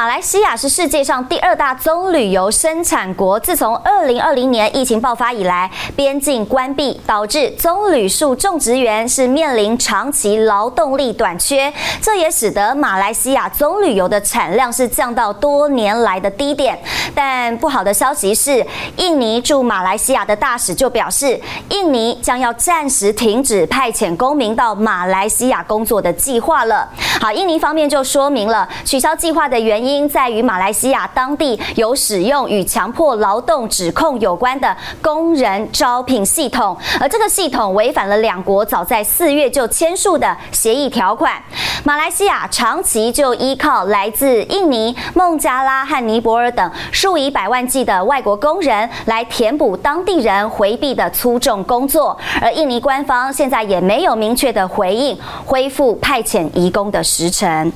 马来西亚是世界上第二大棕榈油生产国。自从二零二零年疫情爆发以来，边境关闭导致棕榈树种植园是面临长期劳动力短缺，这也使得马来西亚棕榈油的产量是降到多年来的低点。但不好的消息是，印尼驻马来西亚的大使就表示，印尼将要暂时停止派遣公民到马来西亚工作的计划了。好，印尼方面就说明了取消计划的原因。在于马来西亚当地有使用与强迫劳动指控有关的工人招聘系统，而这个系统违反了两国早在四月就签署的协议条款。马来西亚长期就依靠来自印尼、孟加拉和尼泊尔等数以百万计的外国工人来填补当地人回避的粗重工作，而印尼官方现在也没有明确的回应恢复派遣移工的时辰。